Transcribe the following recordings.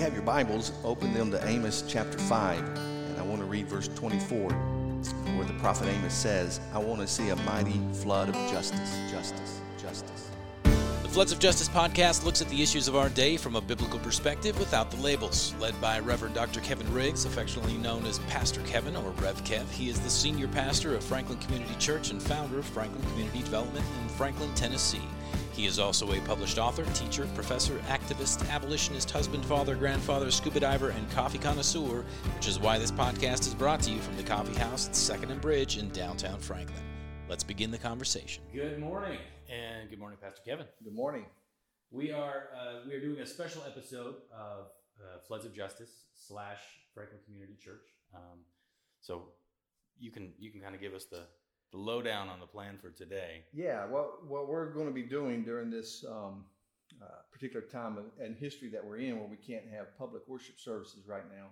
you have your Bibles, open them to Amos chapter 5, and I want to read verse 24, where the prophet Amos says, I want to see a mighty flood of justice, justice, justice. The Floods of Justice podcast looks at the issues of our day from a biblical perspective without the labels. Led by Reverend Dr. Kevin Riggs, affectionately known as Pastor Kevin or Rev Kev, he is the senior pastor of Franklin Community Church and founder of Franklin Community Development in Franklin, Tennessee. He is also a published author, teacher, professor, activist, abolitionist, husband, father, grandfather, scuba diver, and coffee connoisseur, which is why this podcast is brought to you from the coffee house at Second and Bridge in downtown Franklin. Let's begin the conversation. Good morning, and good morning, Pastor Kevin. Good morning. We are uh, we are doing a special episode of uh, Floods of Justice slash Franklin Community Church. Um, so you can you can kind of give us the the lowdown on the plan for today. Yeah, what, what we're going to be doing during this um, uh, particular time and history that we're in, where we can't have public worship services right now,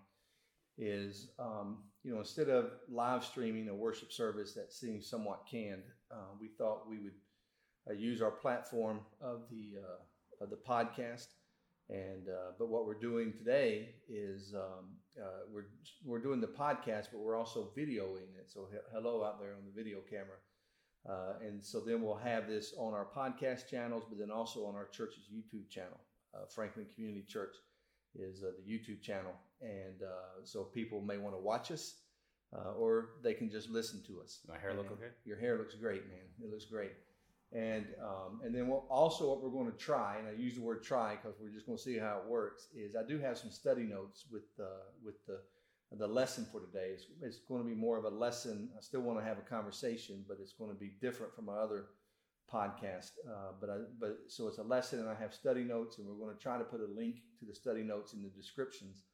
is um, you know instead of live streaming a worship service that seems somewhat canned, uh, we thought we would uh, use our platform of the uh, of the podcast. And uh, but what we're doing today is um, uh, we're we're doing the podcast, but we're also videoing it. So he- hello out there on the video camera. Uh, and so then we'll have this on our podcast channels, but then also on our church's YouTube channel. Uh, Franklin Community Church is uh, the YouTube channel, and uh, so people may want to watch us, uh, or they can just listen to us. My hair look okay? Your hair looks great, man. It looks great. And um, and then also what we're going to try, and I use the word try because we're just going to see how it works. Is I do have some study notes with uh, with the the lesson for today. It's, it's going to be more of a lesson. I still want to have a conversation, but it's going to be different from my other podcast. Uh, but I, but so it's a lesson, and I have study notes, and we're going to try to put a link to the study notes in the descriptions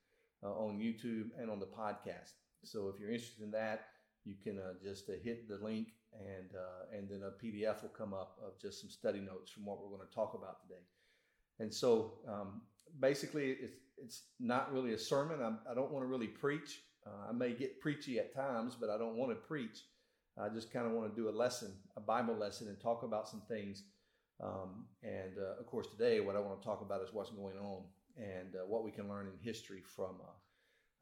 uh, on YouTube and on the podcast. So if you're interested in that, you can uh, just uh, hit the link, and uh, and then a PDF will come up of just some study notes from what we're going to talk about today. And so um, basically, it's it's not really a sermon. I'm, I don't want to really preach. Uh, I may get preachy at times, but I don't want to preach. I just kind of want to do a lesson, a Bible lesson, and talk about some things. Um, and uh, of course, today, what I want to talk about is what's going on and uh, what we can learn in history from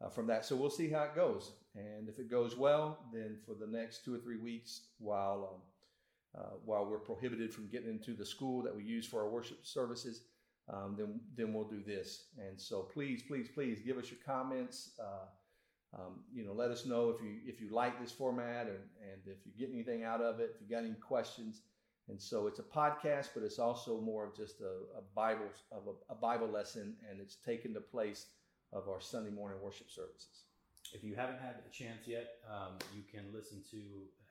uh, from that. So we'll see how it goes. And if it goes well, then for the next two or three weeks, while um, uh, while we're prohibited from getting into the school that we use for our worship services, um, then then we'll do this. And so please, please, please give us your comments. Uh, um, you know, let us know if you if you like this format and, and if you get anything out of it. If you got any questions. And so it's a podcast, but it's also more of just a, a Bible of a, a Bible lesson, and it's taken the place of our Sunday morning worship services. If you haven't had a chance yet, um, you can listen to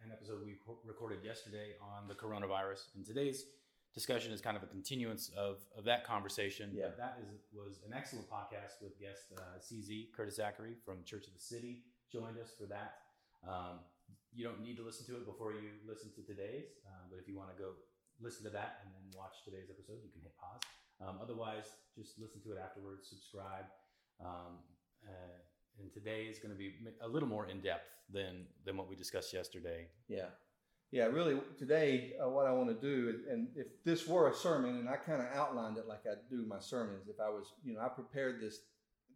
an episode we recorded yesterday on the coronavirus. And today's discussion is kind of a continuance of, of that conversation. Yeah. But that is was an excellent podcast with guest uh, CZ Curtis Zackery from Church of the City joined us for that. Um, you don't need to listen to it before you listen to today's, uh, but if you want to go listen to that and then watch today's episode, you can hit pause. Um, otherwise, just listen to it afterwards. Subscribe. Um, uh, and today is going to be a little more in depth than than what we discussed yesterday. Yeah. Yeah, really, today, uh, what I want to do, and if this were a sermon, and I kind of outlined it like I do my sermons, if I was, you know, I prepared this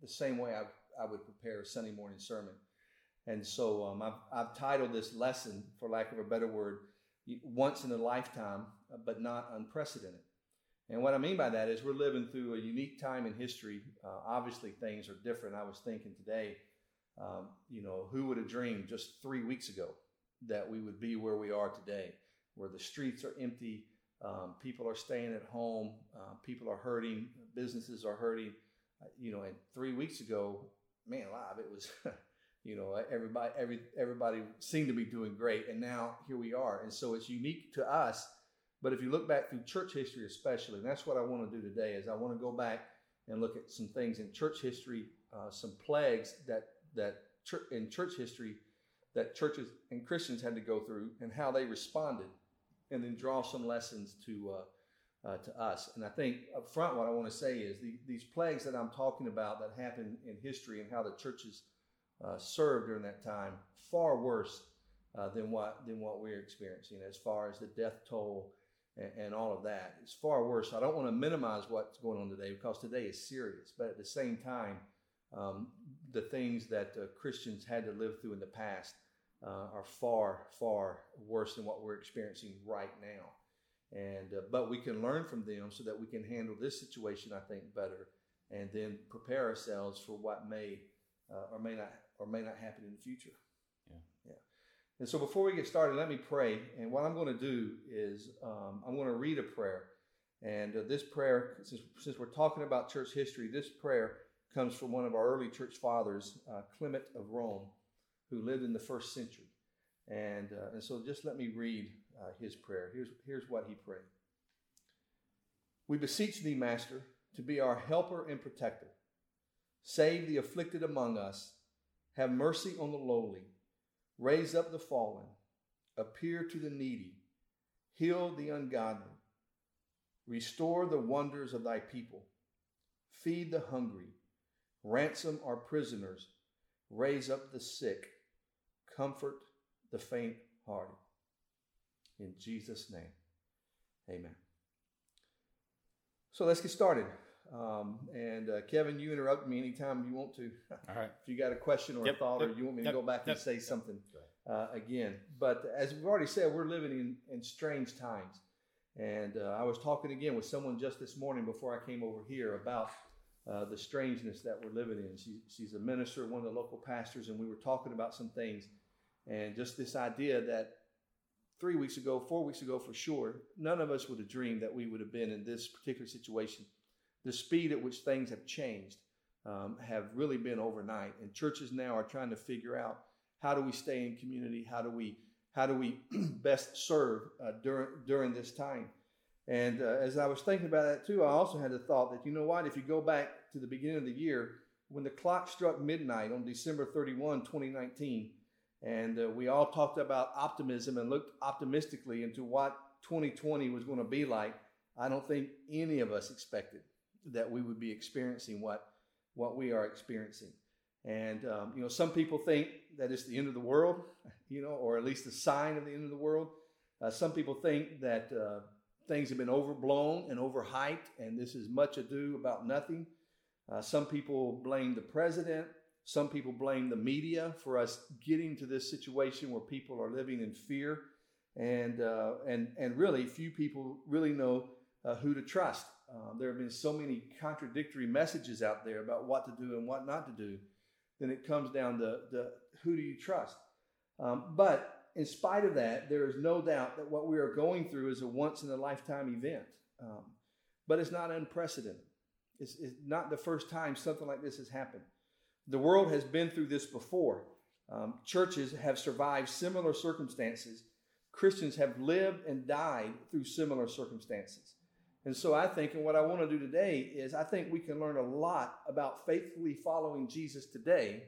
the same way I, I would prepare a Sunday morning sermon. And so um, I've, I've titled this lesson, for lack of a better word, Once in a Lifetime, uh, but not unprecedented. And what I mean by that is we're living through a unique time in history. Uh, obviously, things are different. I was thinking today, um, you know, who would have dreamed just three weeks ago that we would be where we are today, where the streets are empty, um, people are staying at home, uh, people are hurting, businesses are hurting. Uh, you know, and three weeks ago, man, alive, it was, you know, everybody, every everybody seemed to be doing great, and now here we are, and so it's unique to us. But if you look back through church history, especially, and that's what I want to do today, is I want to go back and look at some things in church history, uh, some plagues that that chur- in church history that churches and Christians had to go through and how they responded, and then draw some lessons to uh, uh, to us. And I think up front, what I want to say is the, these plagues that I'm talking about that happened in history and how the churches uh, served during that time far worse uh, than what than what we're experiencing as far as the death toll and, and all of that. It's far worse. I don't want to minimize what's going on today because today is serious. But at the same time, um, the things that uh, Christians had to live through in the past uh, are far, far worse than what we're experiencing right now. And uh, but we can learn from them so that we can handle this situation, I think, better, and then prepare ourselves for what may uh, or may not or may not happen in the future. And so before we get started, let me pray. And what I'm going to do is um, I'm going to read a prayer. And uh, this prayer, since, since we're talking about church history, this prayer comes from one of our early church fathers, uh, Clement of Rome, who lived in the first century. And, uh, and so just let me read uh, his prayer. Here's, here's what he prayed We beseech thee, Master, to be our helper and protector. Save the afflicted among us. Have mercy on the lowly Raise up the fallen, appear to the needy, heal the ungodly, restore the wonders of thy people, feed the hungry, ransom our prisoners, raise up the sick, comfort the faint hearted. In Jesus' name, amen. So let's get started. Um, and uh, Kevin, you interrupt me anytime you want to. All right. if you got a question or Yep, a thought, yep, or you want me yep, to go back and say yep. something uh, again. But as we've already said, we're living in, in strange times. And uh, I was talking again with someone just this morning before I came over here about uh, the strangeness that we're living in. She, she's a minister, one of the local pastors, and we were talking about some things. And just this idea that three weeks ago, four weeks ago for sure, none of us would have dreamed that we would have been in this particular situation. The speed at which things have changed um, have really been overnight, and churches now are trying to figure out how do we stay in community, how do we how do we best serve uh, during during this time. And uh, as I was thinking about that too, I also had the thought that you know what, if you go back to the beginning of the year, when the clock struck midnight on December 31, 2019, and uh, we all talked about optimism and looked optimistically into what 2020 was going to be like. I don't think any of us expected that we would be experiencing what what we are experiencing. And um, you know, some people think that it's the end of the world, you know, or at least a sign of the end of the world. Uh, some people think that uh, things have been overblown and overhyped, and this is much ado about nothing. Uh, some people blame the president. Some people blame the media for us getting to this situation where people are living in fear, and uh, and and really few people really know uh, who to trust. Um, there have been so many contradictory messages out there about what to do and what not to do. Then it comes down to, to who do you trust. Um, but in spite of that, there is no doubt that what we are going through is a once in a lifetime event. Um, but it's not unprecedented. It's, it's not the first time something like this has happened. The world has been through this before. Um, churches have survived similar circumstances. Christians have lived and died through similar circumstances. And so I think, and what I want to do today is I think we can learn a lot about faithfully following Jesus today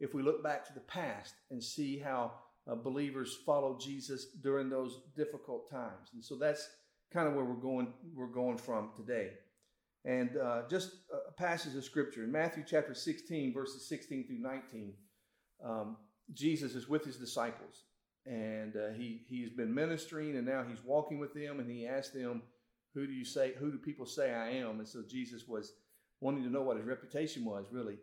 if we look back to the past and see how uh, believers followed Jesus during those difficult times. And so that's kind of where we're going we're going from today. And uh, just a passage of scripture in Matthew chapter 16, verses 16 through 19. Um, Jesus is with his disciples, and uh, he he's been ministering, and now he's walking with them, and he asked them, "Who do you say? Who do people say I am?" And so Jesus was wanting to know what his reputation was, really.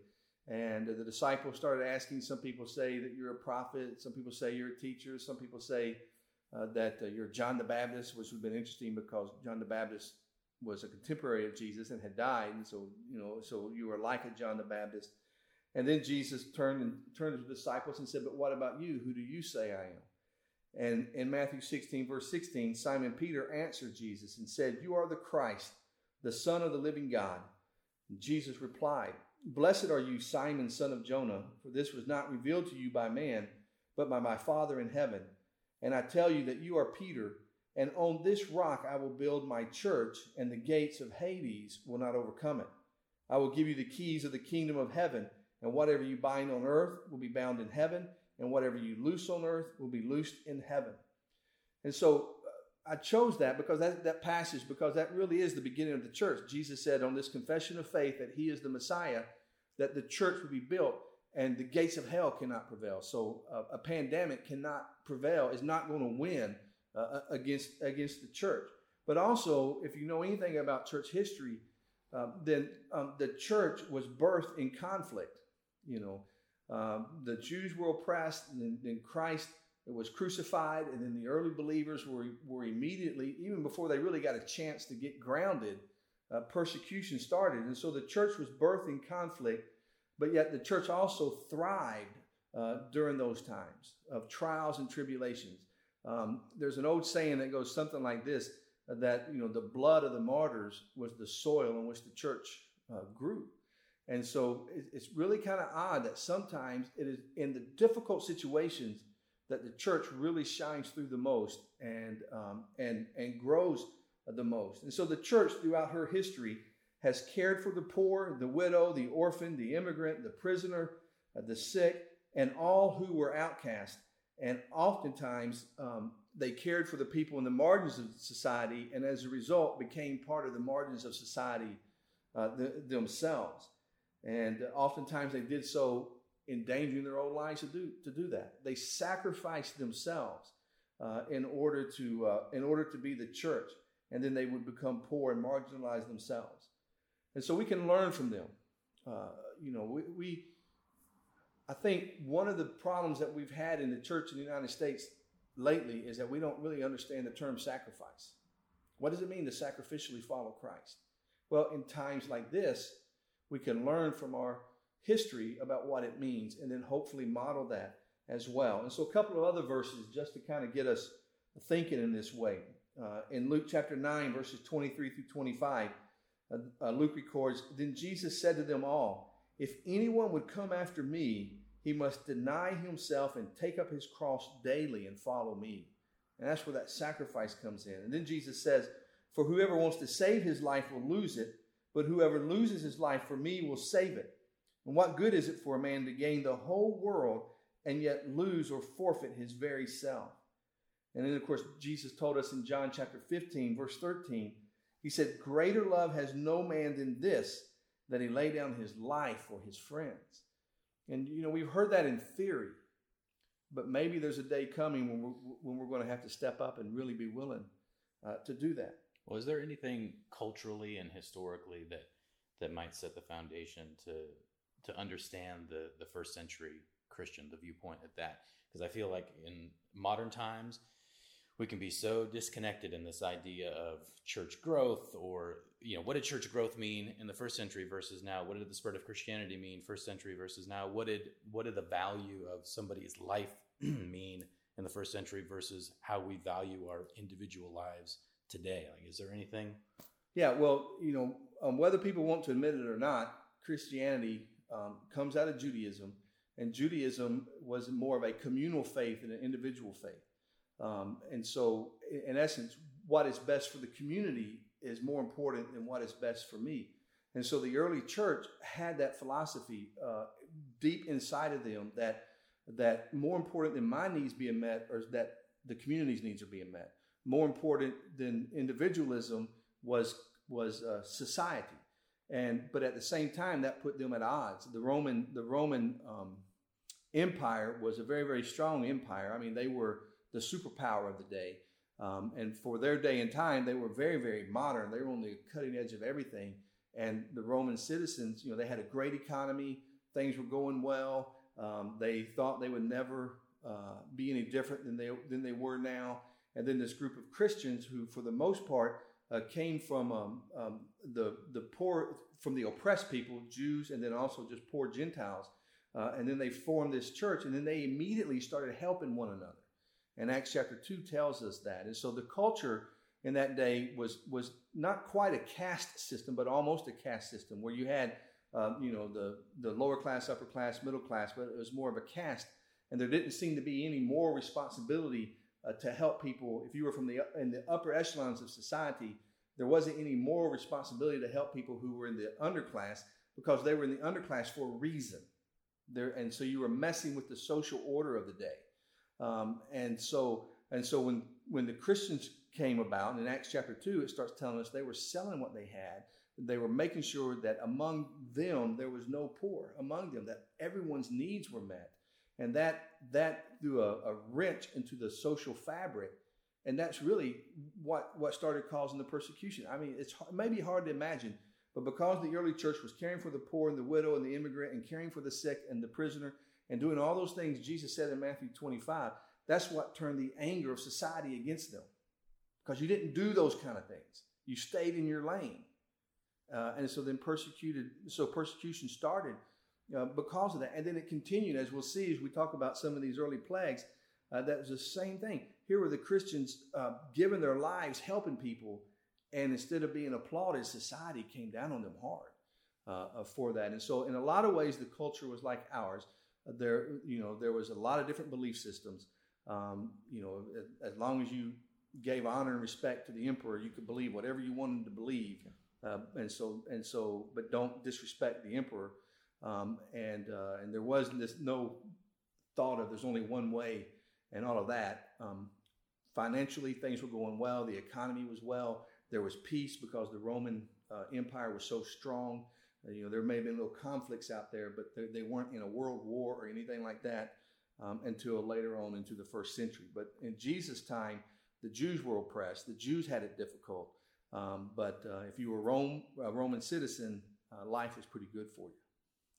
And the disciples started asking. Some people say that you're a prophet. Some people say you're a teacher. Some people say uh, that uh, you're John the Baptist, which would have been interesting because John the Baptist was a contemporary of Jesus and had died, and so you know, so you were like a John the Baptist. And then Jesus turned and turned to the disciples and said, "But what about you? Who do you say I am?" And in Matthew 16, verse 16, Simon Peter answered Jesus and said, "You are the Christ, the Son of the living God." And Jesus replied, "Blessed are you, Simon, son of Jonah, for this was not revealed to you by man, but by my Father in heaven. And I tell you that you are Peter." And on this rock I will build my church, and the gates of Hades will not overcome it. I will give you the keys of the kingdom of heaven, and whatever you bind on earth will be bound in heaven, and whatever you loose on earth will be loosed in heaven. And so uh, I chose that because that, that passage, because that really is the beginning of the church. Jesus said on this confession of faith that he is the Messiah, that the church will be built, and the gates of hell cannot prevail. So uh, a pandemic cannot prevail, is not going to win uh, against against the church. But also, if you know anything about church history, uh, then um, the church was birthed in conflict. You know, um, the Jews were oppressed, and then Christ was crucified, and then the early believers were, were immediately, even before they really got a chance to get grounded, uh, persecution started. And so the church was birthed in conflict, but yet the church also thrived uh, during those times of trials and tribulations. Um, there's an old saying that goes something like this that you know the blood of the martyrs was the soil in which the church uh, grew and so it's really kind of odd that sometimes it is in the difficult situations that the church really shines through the most and um, and and grows the most and so the church throughout her history has cared for the poor the widow the orphan the immigrant the prisoner uh, the sick and all who were outcast and oftentimes um, they cared for the people in the margins of society, and as a result, became part of the margins of society uh, the, themselves. And oftentimes, they did so endangering their own lives to do to do that. They sacrificed themselves uh, in order to uh, in order to be the church, and then they would become poor and marginalize themselves. And so we can learn from them. Uh, you know, we, we I think one of the problems that we've had in the church in the United States lately is that we don't really understand the term sacrifice. What does it mean to sacrificially follow Christ? Well, in times like this, we can learn from our history about what it means and then hopefully model that as well. And so, a couple of other verses just to kind of get us thinking in this way. Uh, in Luke chapter 9, verses 23 through 25, uh, uh, Luke records Then Jesus said to them all, If anyone would come after me, he must deny himself and take up his cross daily and follow me. And that's where that sacrifice comes in. And then Jesus says, For whoever wants to save his life will lose it, but whoever loses his life for me will save it. And what good is it for a man to gain the whole world and yet lose or forfeit his very self? And then, of course, Jesus told us in John chapter 15, verse 13, he said, Greater love has no man than this, that he lay down his life for his friends. And, you know, we've heard that in theory, but maybe there's a day coming when we're, when we're going to have to step up and really be willing uh, to do that. Well, is there anything culturally and historically that, that might set the foundation to, to understand the, the first century Christian, the viewpoint at that? Because I feel like in modern times, we can be so disconnected in this idea of church growth or you know what did church growth mean in the first century versus now what did the spread of christianity mean first century versus now what did what did the value of somebody's life mean in the first century versus how we value our individual lives today like is there anything yeah well you know um, whether people want to admit it or not christianity um, comes out of judaism and judaism was more of a communal faith than an individual faith um, and so, in essence, what is best for the community is more important than what is best for me. And so, the early church had that philosophy uh, deep inside of them that that more important than my needs being met, or that the community's needs are being met. More important than individualism was was uh, society, and but at the same time, that put them at odds. The Roman the Roman um, Empire was a very very strong empire. I mean, they were the superpower of the day. Um, and for their day and time, they were very, very modern. They were on the cutting edge of everything. And the Roman citizens, you know, they had a great economy. Things were going well. Um, they thought they would never uh, be any different than they than they were now. And then this group of Christians, who for the most part uh, came from um, um, the the poor, from the oppressed people, Jews, and then also just poor Gentiles. Uh, and then they formed this church, and then they immediately started helping one another. And Acts chapter 2 tells us that. And so the culture in that day was, was not quite a caste system, but almost a caste system where you had, um, you know, the, the lower class, upper class, middle class, but it was more of a caste. And there didn't seem to be any more responsibility uh, to help people. If you were from the, in the upper echelons of society, there wasn't any moral responsibility to help people who were in the underclass because they were in the underclass for a reason. There, and so you were messing with the social order of the day. Um, and so and so when when the Christians came about in Acts chapter two, it starts telling us they were selling what they had. They were making sure that among them there was no poor among them, that everyone's needs were met, and that that threw a, a wrench into the social fabric And that's really what, what started causing the persecution. I mean, it's maybe hard to imagine, but because the early church was caring for the poor and the widow and the immigrant and caring for the sick and the prisoner and doing all those things Jesus said in Matthew 25, that's what turned the anger of society against them. Because you didn't do those kind of things. You stayed in your lane. Uh, and so then persecuted, so persecution started uh, because of that. And then it continued, as we'll see as we talk about some of these early plagues. Uh, that was the same thing. Here were the Christians uh, giving their lives, helping people, and instead of being applauded, society came down on them hard uh, uh, for that. And so, in a lot of ways, the culture was like ours. there, you know, there was a lot of different belief systems. Um, you know, as, as, long as you gave honor and respect to the emperor, you could believe whatever you wanted to believe. Uh, and so, and so, but don't disrespect the emperor. Um, and uh, and there was this no thought of there's only one way and all of that. Um, financially, things were going well. The economy was well. There was peace because the Roman uh, Empire was so strong. Uh, you know, there may have been little conflicts out there, but they weren't in a world war or anything like that um, until later on into the first century. But in Jesus' time, the Jews were oppressed. The Jews had it difficult. Um, but uh, if you were Rome, a Roman citizen, uh, life was pretty good for you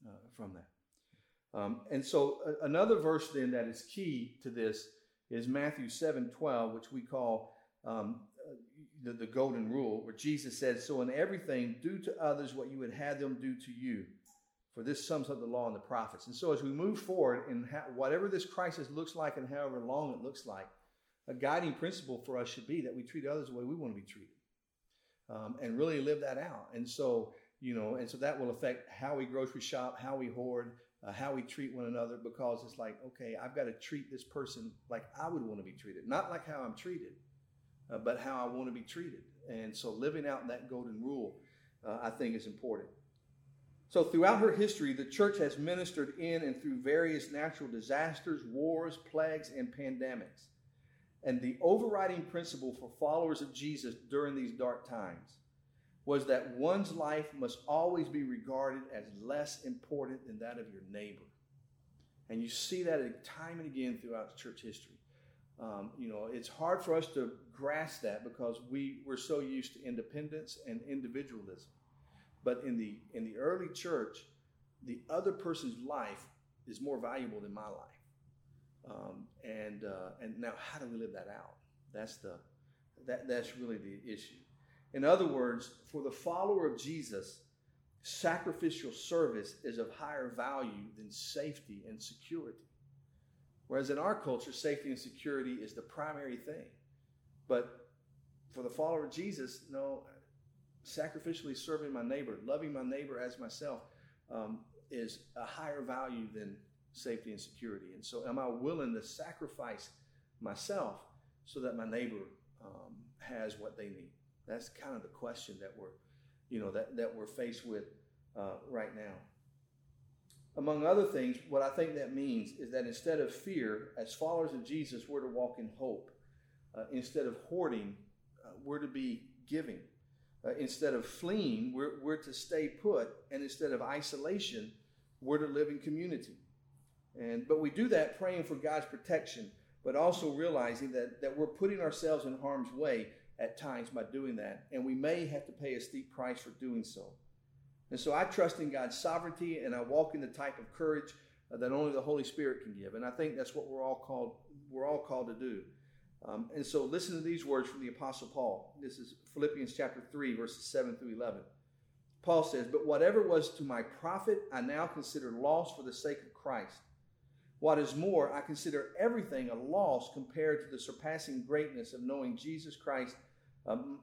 uh, from that. Um, and so uh, another verse then that is key to this is Matthew 7 12, which we call um, uh, the, the golden rule, where Jesus said, So in everything, do to others what you would have them do to you. For this sums up the law and the prophets. And so as we move forward in whatever this crisis looks like and however long it looks like, a guiding principle for us should be that we treat others the way we want to be treated um, and really live that out. And so, you know, and so that will affect how we grocery shop, how we hoard, uh, how we treat one another, because it's like, okay, I've got to treat this person like I would want to be treated, not like how I'm treated, uh, but how I want to be treated. And so, living out that golden rule, uh, I think, is important. So, throughout her history, the church has ministered in and through various natural disasters, wars, plagues, and pandemics. And the overriding principle for followers of Jesus during these dark times was that one's life must always be regarded as less important than that of your neighbor. And you see that time and again throughout church history. Um, you know, it's hard for us to grasp that because we we're so used to independence and individualism. But in the in the early church, the other person's life is more valuable than my life. Um, and uh, and now, how do we live that out? That's the that that's really the issue. In other words, for the follower of Jesus, sacrificial service is of higher value than safety and security. Whereas in our culture, safety and security is the primary thing. But for the follower of Jesus, no, sacrificially serving my neighbor, loving my neighbor as myself, um, is a higher value than safety and security. And so, am I willing to sacrifice myself so that my neighbor um, has what they need? That's kind of the question that we're, you know, that, that we're faced with uh, right now. Among other things, what I think that means is that instead of fear, as followers of Jesus, we're to walk in hope. Uh, instead of hoarding, uh, we're to be giving. Uh, instead of fleeing, we're, we're to stay put. And instead of isolation, we're to live in community. And but we do that praying for God's protection, but also realizing that, that we're putting ourselves in harm's way at times by doing that. And we may have to pay a steep price for doing so. And so I trust in God's sovereignty and I walk in the type of courage that only the Holy Spirit can give. And I think that's what we're all called, we're all called to do. Um, and so listen to these words from the Apostle Paul. This is Philippians chapter 3, verses 7 through 11. Paul says, But whatever was to my profit, I now consider loss for the sake of Christ. What is more, I consider everything a loss compared to the surpassing greatness of knowing Jesus Christ,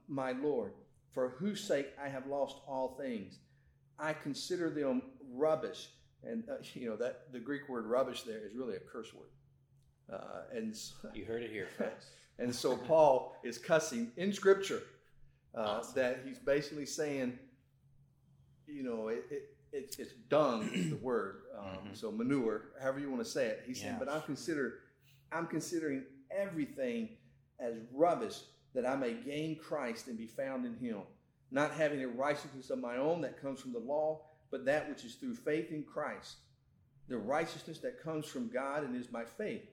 my Lord, for whose sake I have lost all things. I consider them rubbish. And, uh, you know, that the Greek word rubbish there is really a curse word. Uh, and so, you heard it here, folks. and so Paul is cussing in Scripture uh, awesome. that he's basically saying, you know, it, it it's, it's dung is the word. Um, mm-hmm. So manure, however you want to say it. He's yeah. saying, but I'm consider, I'm considering everything as rubbish that I may gain Christ and be found in Him, not having a righteousness of my own that comes from the law, but that which is through faith in Christ, the righteousness that comes from God and is my faith.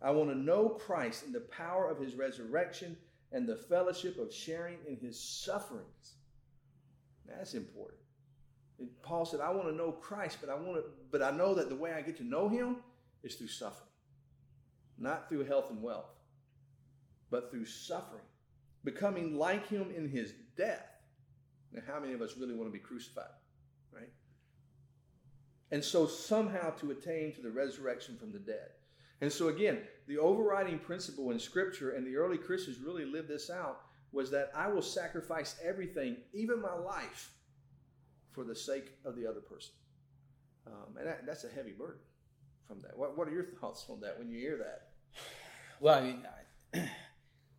I want to know Christ and the power of his resurrection and the fellowship of sharing in his sufferings. That's important. Paul said, I want to know Christ, but I want to, but I know that the way I get to know him is through suffering. Not through health and wealth, but through suffering. Becoming like him in his death. Now, how many of us really want to be crucified? Right? And so somehow to attain to the resurrection from the dead. And so again, the overriding principle in Scripture, and the early Christians really lived this out, was that I will sacrifice everything, even my life, for the sake of the other person. Um, and that, that's a heavy burden from that. What, what are your thoughts on that when you hear that? Well, I mean,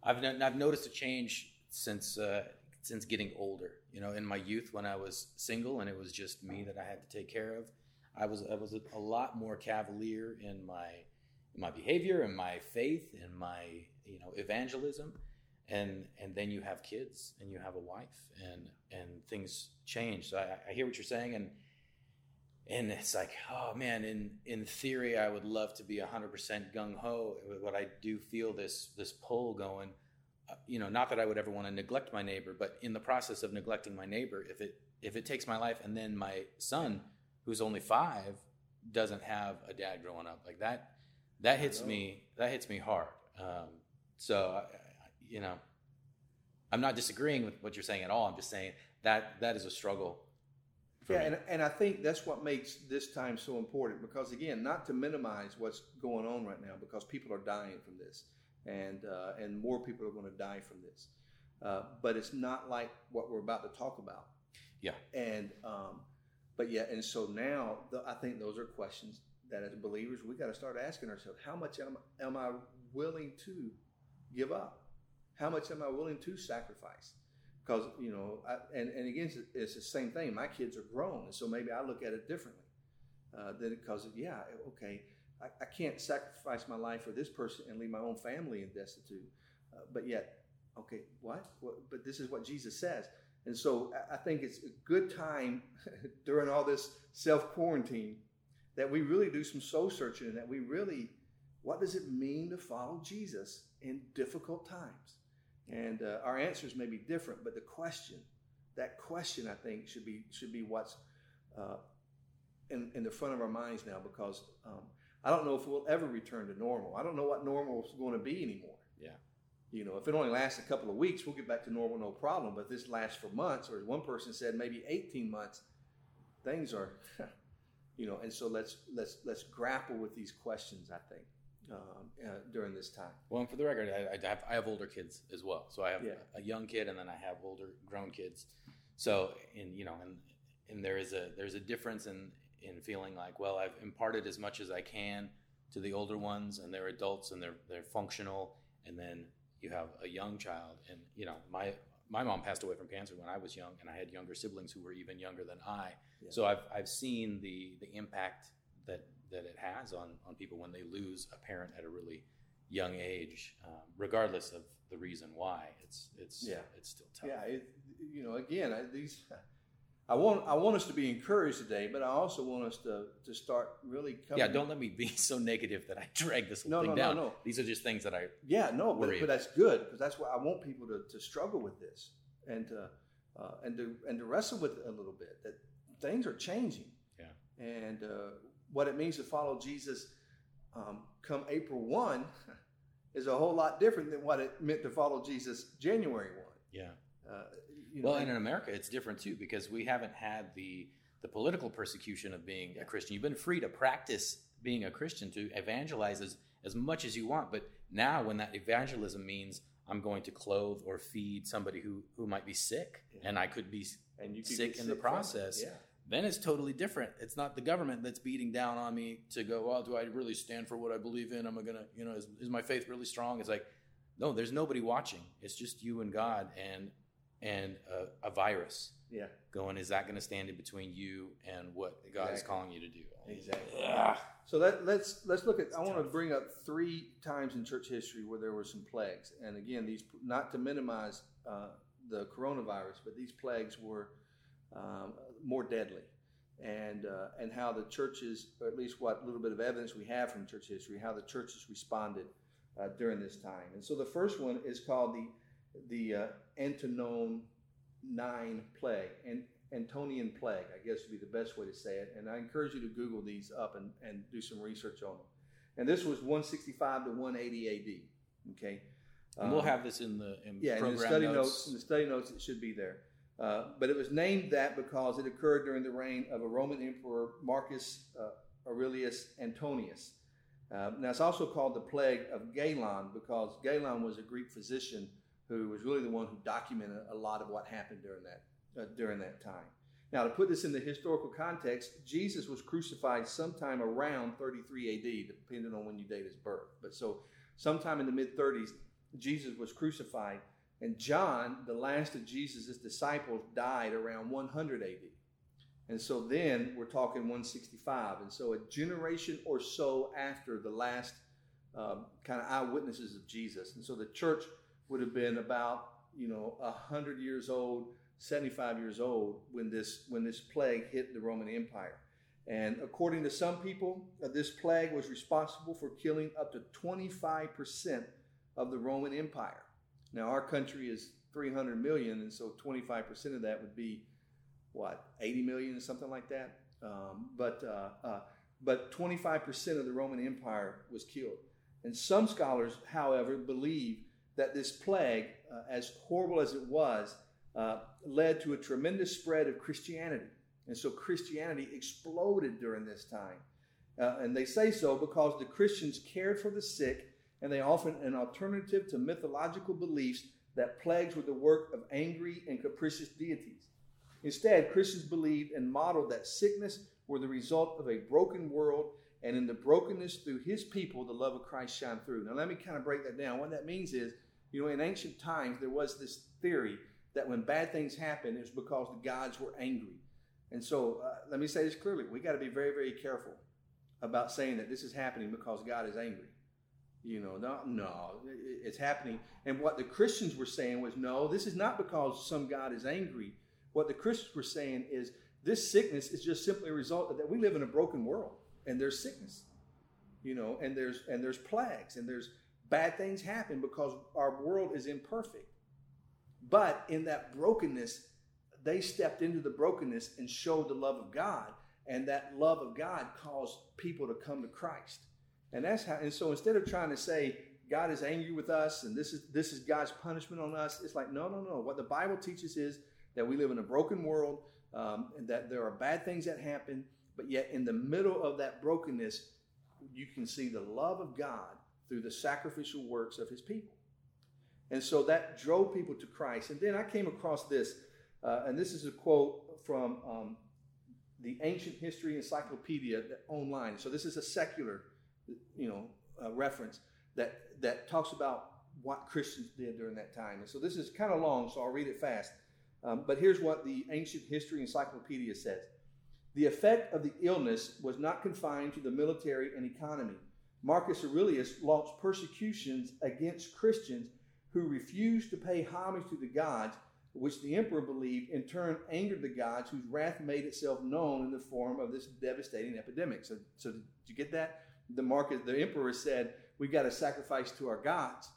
I've, I've noticed a change since uh, since getting older. You know, in my youth when I was single and it was just me that I had to take care of, I was I was a, a lot more cavalier in my in my behavior and my faith and my you know evangelism and and then you have kids and you have a wife and and things change so I, I, hear what you're saying and and it's like oh man in in theory i would love to be 100% gung-ho but i do feel this this pull going. Uh, you know not that i would ever want to neglect my neighbor but in the process of neglecting my neighbor if it if it takes my life and then my son who's only five doesn't have a dad growing up like that that hits me that hits me hard. Um, so I, you know i'm not disagreeing with what you're saying at all. I'm just saying that that is a struggle yeah and, and i think that's what makes this time so important because again not to minimize what's going on right now because people are dying from this and uh, and more people are going to die from this. Uh, but it's not like what we're about to talk about. Yeah. And um, but yeah and so now the, i think those are questions that as believers we got to start asking ourselves how much am, am i willing to give up? How much am i willing to sacrifice because you know I, and, and again it's, the same thing my kids are grown and so maybe i look at it differently uh, because yeah okay I, I, can't sacrifice my life for this person and leave my own family in destitute uh, but yet okay what? what but this is what jesus says and so i think it's a good time during all this self quarantine that we really do some soul searching and that we really, what does it mean to follow Jesus in difficult times? And uh, our answers may be different, but the question, that question, I think, should be should be what's uh, in, in the front of our minds now because um, I don't know if we'll ever return to normal. I don't know what normal is going to be anymore. Yeah. You know, if it only lasts a couple of weeks, we'll get back to normal, no problem. But this lasts for months, or as one person said, maybe 18 months, things are you know, and so let's let's let's grapple with these questions. I think um, uh, during this time. Well, and for the record, I, I, have I have older kids as well. So I have yeah. a young kid, and then I have older grown kids. So, and you know, and and there is a there's a difference in in feeling like, well, I've imparted as much as I can to the older ones, and they're adults and they're they're functional, and then you have a young child, and you know, my my mom passed away from cancer when I was young, and I had younger siblings who were even younger than I. Yeah. So I've I've seen the the impact that that it has on on people when they lose a parent at a really young age, um, regardless of the reason why. It's it's yeah. it's still tough. Yeah, it, you know, again, I, these. I want I want us to be encouraged today, but I also want us to to start really coming. Yeah, don't let me be so negative that I drag this whole no, thing no, down. No, no, These are just things that I yeah no, but, but that's good because that's why I want people to, to struggle with this and to uh, and to and to wrestle with it a little bit. That things are changing. Yeah. And uh, what it means to follow Jesus um, come April 1 is a whole lot different than what it meant to follow Jesus January 1. Yeah. Uh, you know, well, and in America, it's different too because we haven't had the the political persecution of being yeah. a Christian. You've been free to practice being a Christian to evangelize as, as much as you want. But now, when that evangelism means I'm going to clothe or feed somebody who, who might be sick, yeah. and I could be and you sick in the process, yeah then it's totally different. It's not the government that's beating down on me to go, well, do I really stand for what I believe in? Am I gonna, you know, is, is my faith really strong? It's like, no, there's nobody watching. It's just you and God and and a, a virus. Yeah. Going, is that going to stand in between you and what God exactly. is calling you to do? Exactly. Ugh. So let, let's let's look at. I want to bring up three times in church history where there were some plagues, and again, these not to minimize uh, the coronavirus, but these plagues were um, more deadly. and uh, and how the churches, or at least what little bit of evidence we have from church history, how the churches responded uh, during this time. And so the first one is called the the uh, Antonine plague, and Antonian plague, I guess would be the best way to say it. And I encourage you to Google these up and, and do some research on them. And this was 165 to 180 AD. Okay. And we'll um, have this in the in yeah, in the study notes. notes. In the study notes, it should be there. Uh, but it was named that because it occurred during the reign of a Roman emperor, Marcus uh, Aurelius Antonius. Uh, now, it's also called the plague of Galen because Galen was a Greek physician who was really the one who documented a lot of what happened during that uh, during that time. Now, to put this in the historical context, Jesus was crucified sometime around 33 AD, depending on when you date his birth. But so, sometime in the mid 30s, Jesus was crucified, and John, the last of Jesus' disciples, died around 100 AD. And so then we're talking 165. And so a generation or so after the last um, kind of eyewitnesses of Jesus. And so the church would have been about, you know, 100 years old 75 years old when this when this plague hit the Roman Empire. And according to some people, uh, this plague was responsible for killing up to 25% of the Roman Empire. Now our country is 300 million, and so 25% of that would be what 80 million or something like that. Um, but uh, uh, but 25% of the Roman Empire was killed. And some scholars, however, believe that this plague, uh, as horrible as it was, uh, led to a tremendous spread of Christianity. And so Christianity exploded during this time. Uh, and they say so because the Christians cared for the sick and they offered an alternative to mythological beliefs that plagues were the work of angry and capricious deities. Instead, Christians believed and modeled that sickness were the result of a broken world, and in the brokenness through his people, the love of Christ shone through. Now, let me kind of break that down. What that means is, you know, in ancient times, there was this theory that when bad things happen, it's because the gods were angry. And so uh, let me say this clearly. We got to be very, very careful about saying that this is happening because God is angry. You know, no, no, it's happening. And what the Christians were saying was, no, this is not because some God is angry. What the Christians were saying is, this sickness is just simply a result of that we live in a broken world, and there's sickness, you know, and there's and there's plagues, and there's bad things happen because our world is imperfect. But in that brokenness, they stepped into the brokenness and showed the love of God. And that love of God caused people to come to Christ. And that's how, and so instead of trying to say, God is angry with us and this is this is God's punishment on us, it's like, no, no, no. What the Bible teaches is that we live in a broken world, um, and that there are bad things that happen, but yet in the middle of that brokenness, you can see the love of God through the sacrificial works of his people. And so that drove people to Christ. And then I came across this, uh, and this is a quote from um, the Ancient History Encyclopedia online. So this is a secular, you know, uh, reference that that talks about what Christians did during that time. And so this is kind of long, so I'll read it fast. Um, but here's what the Ancient History Encyclopedia says. The effect of the illness was not confined to the military and economy. Marcus Aurelius launched persecutions against Christians who refused to pay homage to the gods, which the emperor believed in turn angered the gods, whose wrath made itself known in the form of this devastating epidemic. So, so did you get that? The market, the emperor said, "We've got to sacrifice to our gods."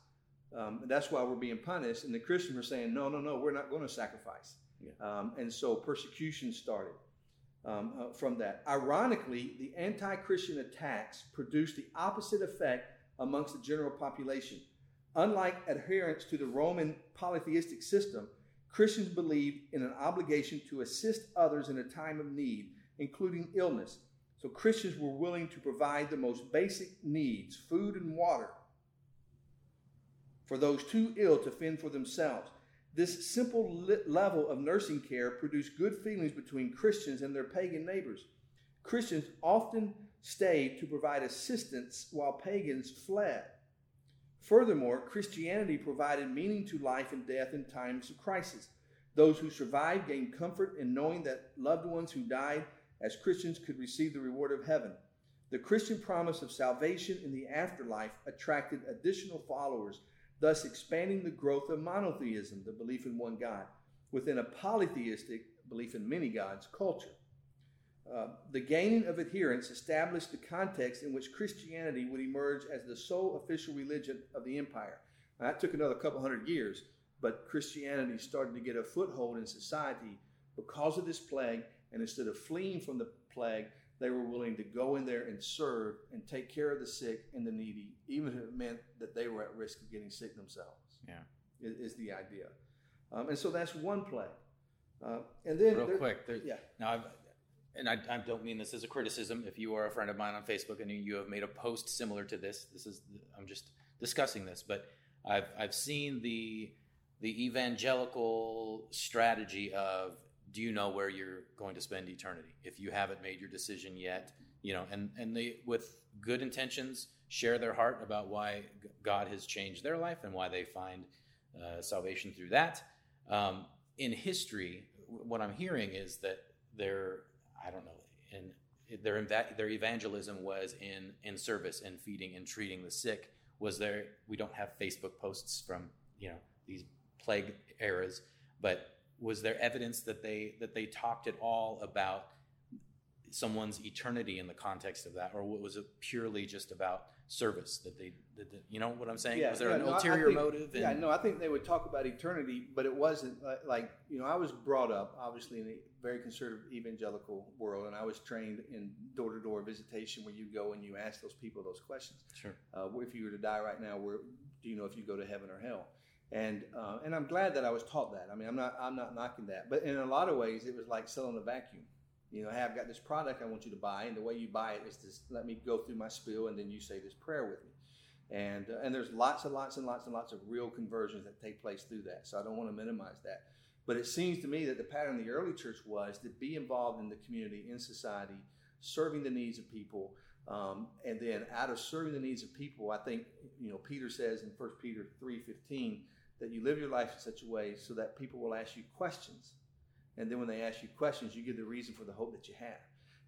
Um, that's why we're being punished. And the Christians were saying, "No, no, no, we're not going to sacrifice." Yeah. Um, and so persecution started. Um, uh, from that. Ironically, the anti Christian attacks produced the opposite effect amongst the general population. Unlike adherents to the Roman polytheistic system, Christians believed in an obligation to assist others in a time of need, including illness. So Christians were willing to provide the most basic needs, food and water, for those too ill to fend for themselves. This simple level of nursing care produced good feelings between Christians and their pagan neighbors. Christians often stayed to provide assistance while pagans fled. Furthermore, Christianity provided meaning to life and death in times of crisis. Those who survived gained comfort in knowing that loved ones who died as Christians could receive the reward of heaven. The Christian promise of salvation in the afterlife attracted additional followers, thus expanding the growth of monotheism, the belief in one God, within a polytheistic belief in many gods culture. Uh, the gaining of adherents established the context in which Christianity would emerge as the sole official religion of the empire. Now, that took another couple hundred years, but Christianity started to get a foothold in society because of this plague. And instead of fleeing from the plague, they were willing to go in there and serve and take care of the sick and the needy, even if it meant that they were at risk of getting sick themselves. Yeah, is, is the idea. Um, and so that's one plague. Uh, and then, real there- quick, there, yeah. Now, I've, and I, I don't mean this as a criticism. If you are a friend of mine on Facebook and you, you have made a post similar to this, this is I'm just discussing this, but I've I've seen the the evangelical strategy of do you know where you're going to spend eternity? If you haven't made your decision yet you know and and they with good intentions share their heart about why god has changed their life and why they find uh, salvation through that. Um, in history what i'm hearing is that their i don't know in their their evangelism was in in service and feeding and treating the sick. Was there we don't have facebook posts from you know these plague eras but was there evidence that they that they talked at all about someone's eternity in the context of that or was it purely just about service that they that, you know what i'm saying was there yeah, an no, ulterior think- motive Yeah, no, I think they would talk about eternity, but it wasn't like, like you know I was brought up obviously in a very conservative evangelical world, and I was trained in door to door visitation where you go and you ask those people those questions. sure Uh, if you were to die right now, where do you know if you go to heaven or hell? And uh, and I'm glad that I was taught that. I mean, I'm not I'm not knocking that, but in a lot of ways, it was like selling a vacuum. You know, hey, I've got this product I want you to buy, and the way you buy it is to let me go through my spiel, and then you say this prayer with me. And uh, and there's lots and lots and lots and lots of real conversions that take place through that. So I don't want to minimize that. But it seems to me that the pattern of the early church was to be involved in the community, in society, serving the needs of people, um, and then out of serving the needs of people, I think you know Peter says in 1 Peter three fifteen that you live your life in such a way so that people will ask you questions, and then when they ask you questions, you give the reason for the hope that you have.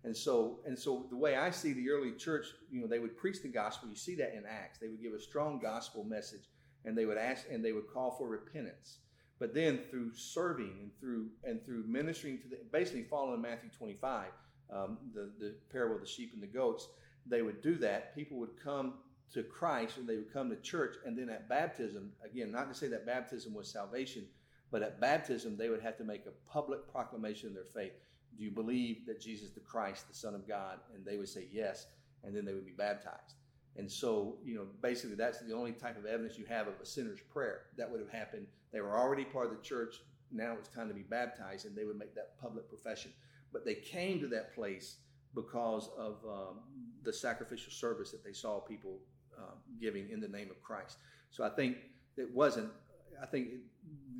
And so, and so, the way I see the early church, you know, they would preach the gospel. You see that in Acts. They would give a strong gospel message, and they would ask, and they would call for repentance. But then, through serving and through and through ministering to the, basically following Matthew 25, um, the the parable of the sheep and the goats, they would do that. People would come to Christ, and they would come to church, and then at baptism, again, not to say that baptism was salvation, but at baptism, they would have to make a public proclamation of their faith. Do you believe that Jesus the Christ, the Son of God? And they would say yes, and then they would be baptized. And so, you know, basically that's the only type of evidence you have of a sinner's prayer. That would have happened. They were already part of the church. Now it's time to be baptized, and they would make that public profession. But they came to that place because of um, the sacrificial service that they saw people um, giving in the name of Christ. So I think it wasn't. I think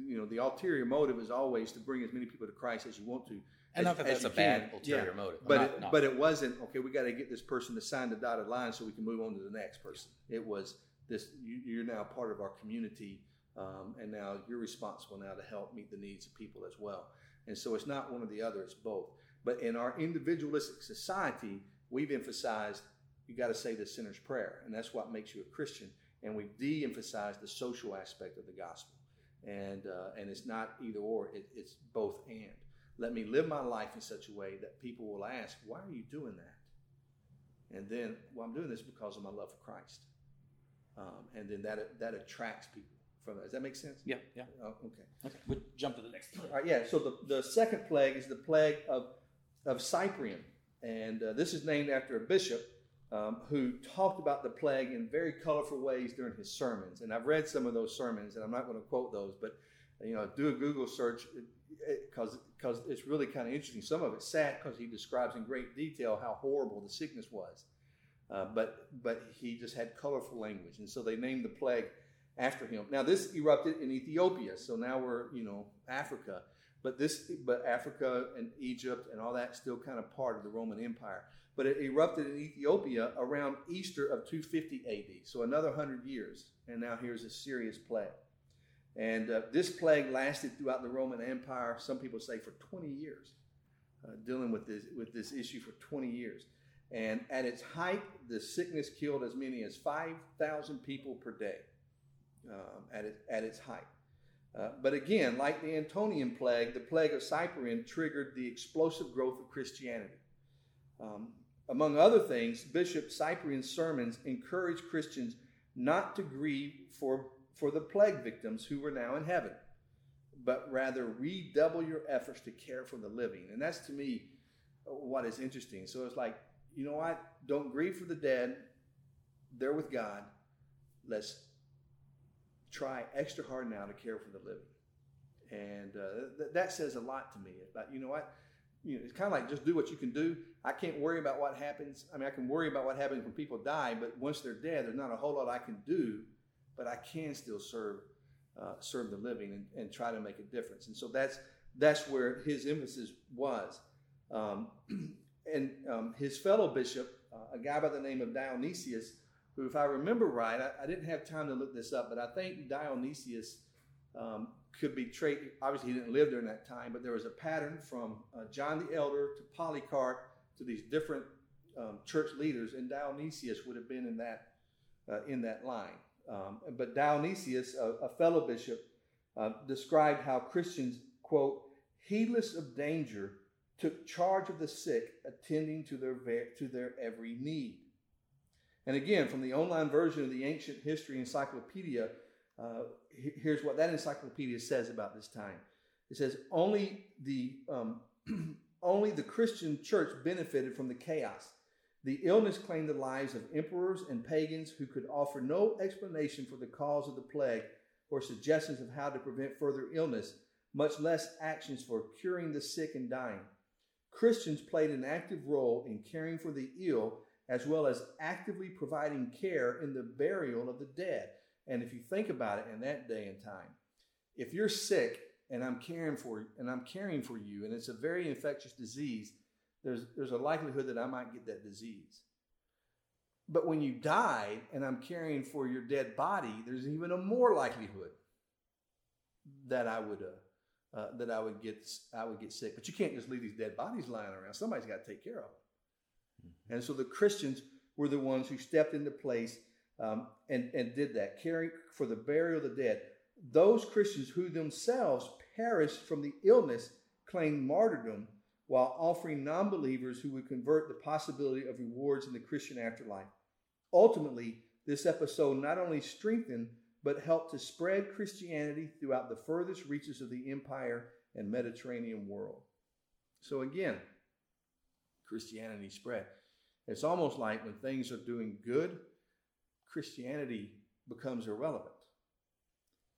you know the ulterior motive is always to bring as many people to Christ as you want to. and as- not that that's a you bad ulterior Yeah. motive But Not- it, not- but it wasn't okay. We got to get this person to sign the dotted line so we can move on to the next person. It was this. You, you're now part of our community, um, and now you're responsible now to help meet the needs of people as well. And so it's not one or the other; it's both. But in our individualistic society, we've emphasized you got to say the sinner's prayer, and that's what makes you a Christian. And we've de-emphasized the social aspect of the gospel, and uh, and it's not either or; it, it's both and. Let me live my life in such a way that people will ask, "Why are you doing that?" And then, well, I'm doing this because of my love for Christ, um, and then that that attracts people from that. Does that make sense? yeah yeah Oh, okay. okay we'll jump to the next All right, yeah. So the, the second plague is the plague of of Cyprian, and uh, this is named after a bishop um, who talked about the plague in very colorful ways during his sermons. And I've read some of those sermons, and I'm not going to quote those, but you know, do a Google search because because it's really kind of interesting. Some of it's sad because he describes in great detail how horrible the sickness was, uh, but but he just had colorful language, and so they named the plague after him. Now this erupted in Ethiopia, so now we're you know Africa, but this but Africa and Egypt and all that still kind of part of the Roman Empire. But it erupted in Ethiopia around Easter of 250 AD, so another hundred years, and now here's a serious plague. And uh, this plague lasted throughout the Roman Empire. Some people say for 20 years, uh, dealing with this with this issue for 20 years. And at its height, the sickness killed as many as 5,000 people per day um, at, it, at its height. Uh, but again, like the Antonian plague, the plague of Cyprian triggered the explosive growth of Christianity. Um, among other things, Bishop Cyprian's sermons encouraged Christians not to grieve for, for the plague victims who were now in heaven, but rather redouble your efforts to care for the living. And that's to me what is interesting. So it's like, you know what? Don't grieve for the dead. They're with God. Let's try extra hard now to care for the living. And uh, th- that says a lot to me about, you know what? You know, it's kind of like just do what you can do. I can't worry about what happens. I mean, I can worry about what happens when people die, but once they're dead, there's not a whole lot I can do, but I can still serve uh, serve the living and, and, try to make a difference. And so that's that's where his emphasis was. Um, and um, his fellow bishop, uh, a guy by the name of Dionysius, who, if I remember right, I, I, didn't have time to look this up, but I think Dionysius um, could be traced. Obviously, he didn't live during that time, but there was a pattern from uh, John the Elder to Polycarp to these different um, church leaders, and Dionysius would have been in that uh, in that line. Um, but Dionysius, a, a fellow bishop, uh, described how Christians, quote, heedless of danger, took charge of the sick, attending to their, to their every need. And again, from the online version of the Ancient History Encyclopedia, uh, here's what that encyclopedia says about this time. It says only the um, only the Christian church benefited from the chaos. The illness claimed the lives of emperors and pagans who could offer no explanation for the cause of the plague or suggestions of how to prevent further illness, much less actions for curing the sick and dying. Christians played an active role in caring for the ill as well as actively providing care in the burial of the dead. And if you think about it in that day and time, if you're sick and I'm caring for and I'm caring for you and it's a very infectious disease, there's there's a likelihood that I might get that disease. But when you died and I'm caring for your dead body, there's even a more likelihood that I would uh, uh, that I would get I would get sick. But you can't just leave these dead bodies lying around. Somebody's got to take care of them. Mm-hmm. And so the Christians were the ones who stepped into place um, and and did that, caring for the burial of the dead. Those Christians who themselves perished from the illness claimed martyrdom while offering non believers who would convert the possibility of rewards in the Christian afterlife. Ultimately, this episode not only strengthened, but helped to spread Christianity throughout the furthest reaches of the empire and Mediterranean world. So, again, Christianity spread. It's almost like when things are doing good, Christianity becomes irrelevant.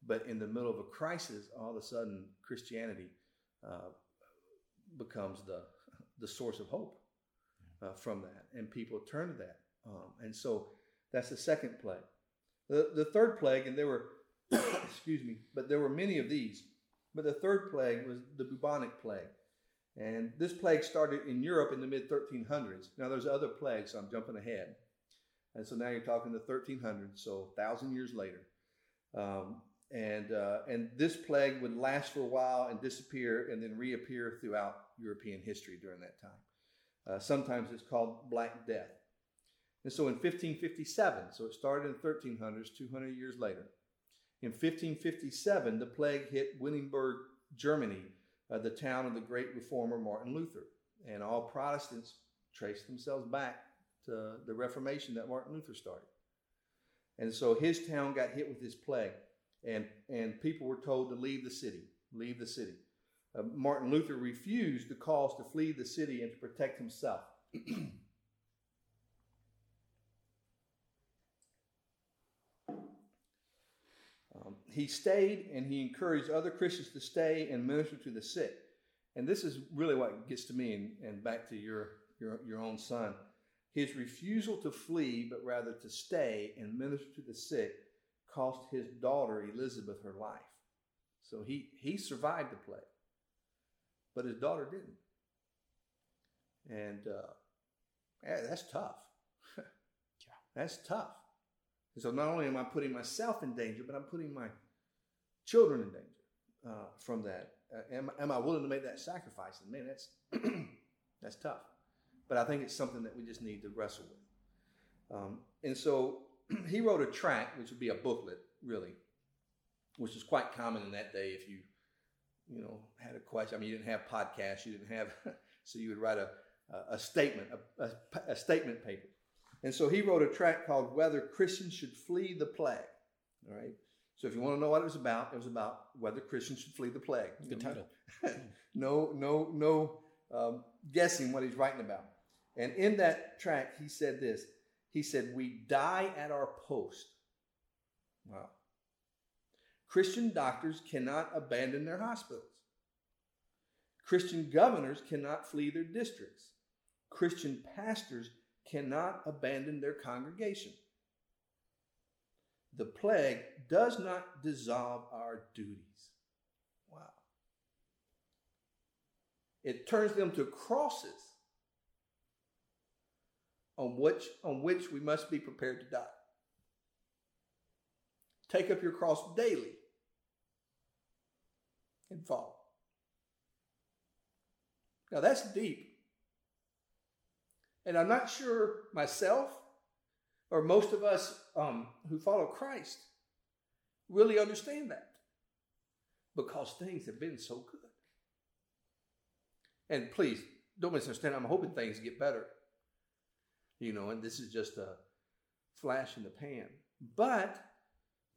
But in the middle of a crisis, all of a sudden, Christianity uh, becomes the, the source of hope uh, from that. And people turn to that. Um, and so that's the second plague. The, the third plague, and there were, excuse me, but there were many of these. But the third plague was the bubonic plague. And this plague started in Europe in the mid 1300s. Now, there's other plagues, so I'm jumping ahead. And so now you're talking the 1300s, so thousand years later. Um, and uh, and this plague would last for a while and disappear and then reappear throughout European history during that time. Uh, sometimes it's called Black Death. And so in 1557, so it started in the 1300s, 200 years later. In 1557, the plague hit Wittenberg, Germany, uh, the town of the great reformer Martin Luther. And all Protestants traced themselves back the Reformation that Martin Luther started. And so his town got hit with this plague and, and people were told to leave the city, leave the city. Uh, Martin Luther refused the calls to flee the city and to protect himself. um, he stayed and he encouraged other Christians to stay and minister to the sick. And this is really what gets to me and, and back to your, your, your own son. His refusal to flee, but rather to stay and minister to the sick, cost his daughter Elizabeth her life. So he, he survived the plague, but his daughter didn't. And uh, yeah, that's tough. yeah. That's tough. And so not only am I putting myself in danger, but I'm putting my children in danger uh, from that. Uh, am, am I willing to make that sacrifice? And man, that's that's tough. But I think it's something that we just need to wrestle with. Um, and so he wrote a tract, which would be a booklet, really, which was quite common in that day. If you, you know, had a question, I mean, you didn't have podcasts, you didn't have, so you would write a, a statement, a, a, a statement paper. And so he wrote a tract called Whether Christians Should Flee the Plague. All right. So if you want to know what it was about, it was about whether Christians should flee the plague. Good title. no, no, no um, guessing what he's writing about. And in that tract, he said this. He said, "We die at our post." Wow. Christian doctors cannot abandon their hospitals. Christian governors cannot flee their districts. Christian pastors cannot abandon their congregation. The plague does not dissolve our duties. Wow. It turns them to crosses on which, on which we must be prepared to die. Take up your cross daily and follow. Now that's deep. And I'm not sure myself or most of us um, who follow Christ really understand that because things have been so good. And please don't misunderstand, I'm hoping things get better. You know, and this is just a flash in the pan. But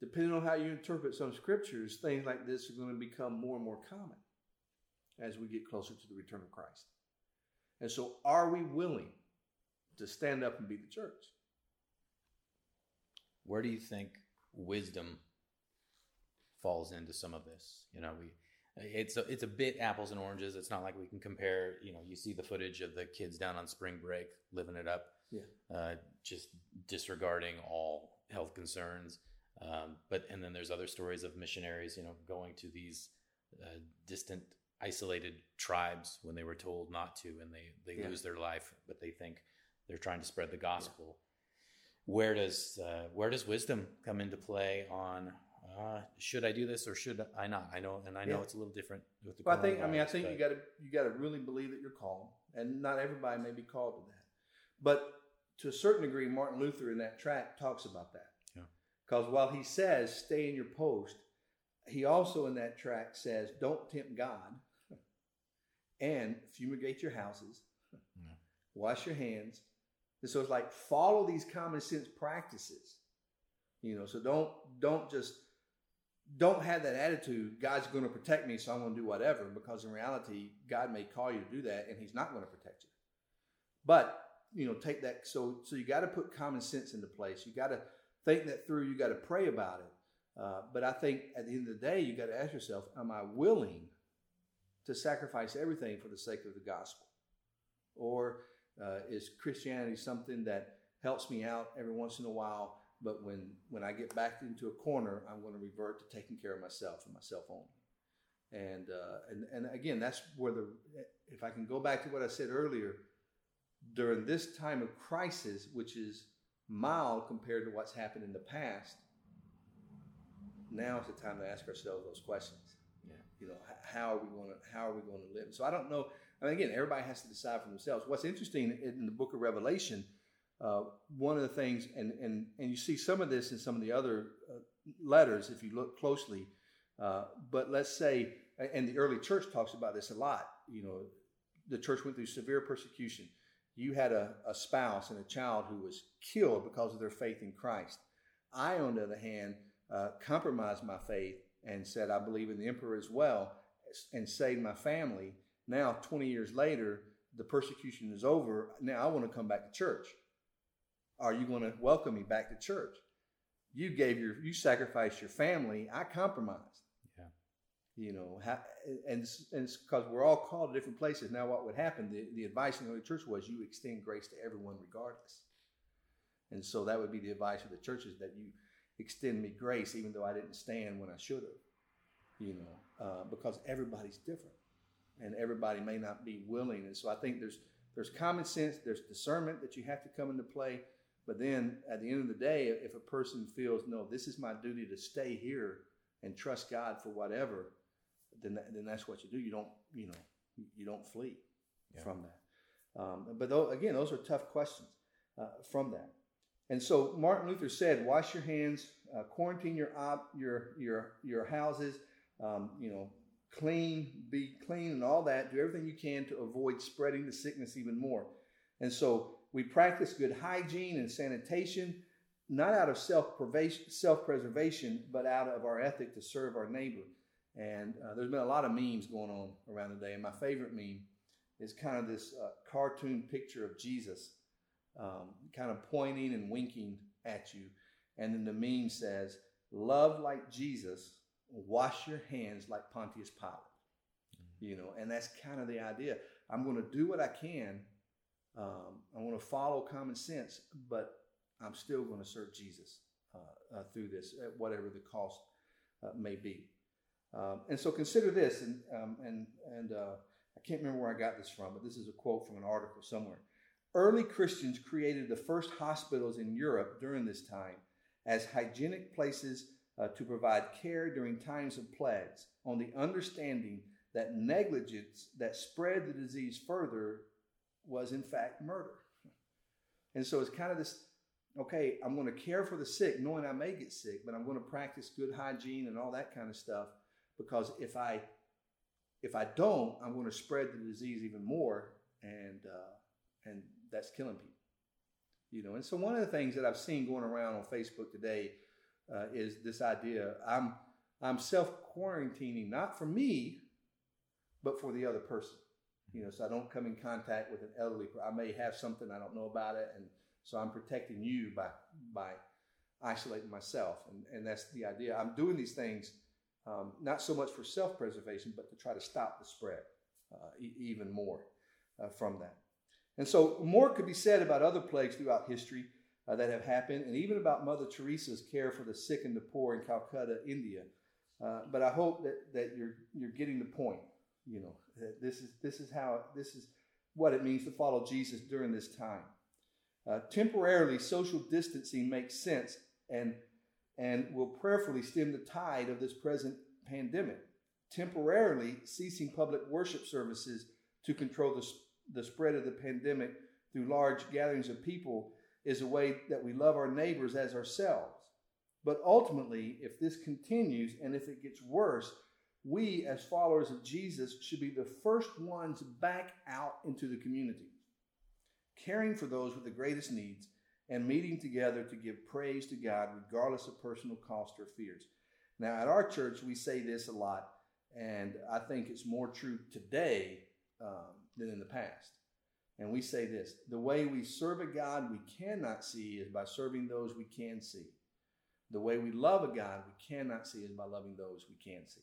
depending on how you interpret some scriptures, things like this are going to become more and more common as we get closer to the return of Christ. And so, are we willing to stand up and be the church? Where do you think wisdom falls into some of this? You know, we it's a, it's a bit apples and oranges. It's not like we can compare. You know, you see the footage of the kids down on spring break living it up, yeah, uh, just disregarding all health concerns. Um, but and then there's other stories of missionaries, you know, going to these uh, distant, isolated tribes when they were told not to, and they they yeah. lose their life, but they think they're trying to spread the gospel. Yeah where does uh, where does wisdom come into play on uh, should I do this or should I not? I know, and I know yeah. it's a little different with the. Well, I think. I mean, I think but... you got to you got to really believe that you're called, and not everybody may be called to that. But to a certain degree, Martin Luther in that tract talks about that. Because yeah. while he says stay in your post, he also in that tract says don't tempt God, and fumigate your houses, yeah. wash your hands, and so it's like follow these common sense practices. You know, so don't don't just don't have that attitude, God's going to protect me, so I'm going to do whatever, because in reality, God may call you to do that and He's not going to protect you. But, you know, take that so so you got to put common sense into place. You got to think that through, you got to pray about it. Uh, but I think at the end of the day, you got to ask yourself, am I willing to sacrifice everything for the sake of the gospel? Or uh, is Christianity something that helps me out every once in a while, but when when I get back into a corner, I'm going to revert to taking care of myself and myself only. And uh, and and again, that's where the if I can go back to what I said earlier, during this time of crisis, which is mild compared to what's happened in the past, now is the time to ask ourselves those questions. Yeah. You know, how are we going to how are we going to live? So I don't know I mean, again, everybody has to decide for themselves. What's interesting in the book of Revelation, uh, one of the things, and, and, and you see some of this in some of the other uh, letters if you look closely, uh, but let's say, and the early church talks about this a lot. You know, the church went through severe persecution. You had a, a spouse and a child who was killed because of their faith in Christ. I, on the other hand, uh, compromised my faith and said, I believe in the emperor as well, and saved my family now, 20 years later, the persecution is over. Now I want to come back to church. Are you going to welcome me back to church? You gave your, you sacrificed your family. I compromised. You know, and and it's because we're all called to different places. Now, what would happen? The, the advice in the early church was you extend grace to everyone regardless. And so that would be the advice of the churches that you extend me grace even though I didn't stand when I should have. You know, uh, because everybody's different and everybody may not be willing. And so I think there's there's common sense, there's discernment that you have to come into play. But then at the end of the day, if a person feels, no, this is my duty to stay here and trust God for whatever, then then that's what you do. You don't you know you don't flee yeah. from that. Um, but though, again, those are tough questions uh, from that. And so Martin Luther said, wash your hands, uh, quarantine your op, your your your houses, um, you know, clean, be clean, and all that. Do everything you can to avoid spreading the sickness even more. And so we practice good hygiene and sanitation, not out of self preservation, but out of our ethic to serve our neighbor. And uh, there's been a lot of memes going on around today. And my favorite meme is kind of this uh, cartoon picture of Jesus um, kind of pointing and winking at you. And then the meme says, Love like Jesus, wash your hands like Pontius Pilate. Mm-hmm. You know, and that's kind of the idea. I'm going to do what I can. Um, I want to follow common sense, but I'm still going to serve Jesus uh, uh, through this, at whatever the cost uh, may be. Um, and so consider this, and um, and and uh, I can't remember where I got this from, but this is a quote from an article somewhere. Early Christians created the first hospitals in Europe during this time as hygienic places uh, to provide care during times of plagues, on the understanding that negligence that spread the disease further was in fact murder. And so it's kind of this okay, I'm going to care for the sick, knowing I may get sick, but I'm going to practice good hygiene and all that kind of stuff because if I if I don't, I'm going to spread the disease even more, and uh, and that's killing people. You know, and so one of the things that I've seen going around on Facebook today uh, is this idea: I'm I'm self quarantining not for me, but for the other person. You know, so I don't come in contact with an elderly. I may have something I don't know about it, and so I'm protecting you by by isolating myself, and and that's the idea. I'm doing these things um, not so much for self preservation, but to try to stop the spread uh, e- even more uh, from that. And so, more could be said about other plagues throughout history uh, that have happened, and even about Mother Teresa's care for the sick and the poor in Calcutta, India. Uh, but I hope that, that you're, you're getting the point. You know, this is, this is how, this is what it means to follow Jesus during this time. Uh, temporarily, social distancing makes sense and and will prayerfully stem the tide of this present pandemic. Temporarily ceasing public worship services to control the, the spread of the pandemic through large gatherings of people is a way that we love our neighbors as ourselves. But ultimately, if this continues and if it gets worse, we as followers of Jesus should be the first ones back out into the community, caring for those with the greatest needs and meeting together to give praise to God regardless of personal cost or fears. Now, at our church, we say this a lot, and I think it's more true today um, than in the past. And we say this the way we serve a God we cannot see is by serving those we can see. The way we love a God we cannot see is by loving those we can see.